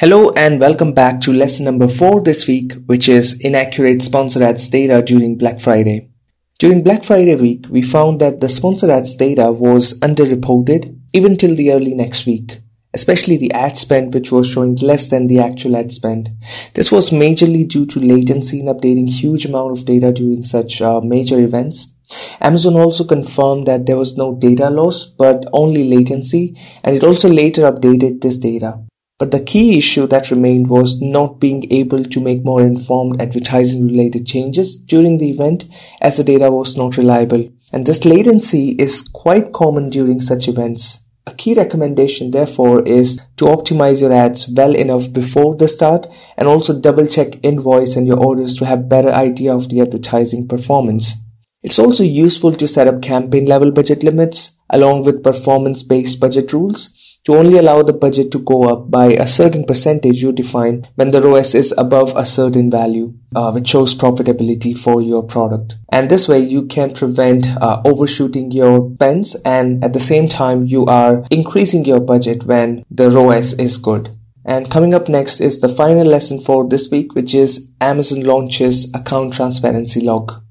Hello and welcome back to lesson number 4 this week, which is inaccurate sponsored ads data during Black Friday. During Black Friday week, we found that the sponsored ads data was underreported even till the early next week, especially the ad spend which was showing less than the actual ad spend. This was majorly due to latency in updating huge amount of data during such uh, major events. Amazon also confirmed that there was no data loss but only latency and it also later updated this data. But the key issue that remained was not being able to make more informed advertising related changes during the event as the data was not reliable. And this latency is quite common during such events. A key recommendation therefore is to optimize your ads well enough before the start and also double check invoice and your orders to have better idea of the advertising performance. It's also useful to set up campaign level budget limits along with performance based budget rules to only allow the budget to go up by a certain percentage you define when the ROAS is above a certain value, uh, which shows profitability for your product. And this way you can prevent uh, overshooting your spends and at the same time you are increasing your budget when the ROAS is good. And coming up next is the final lesson for this week, which is Amazon launches account transparency log.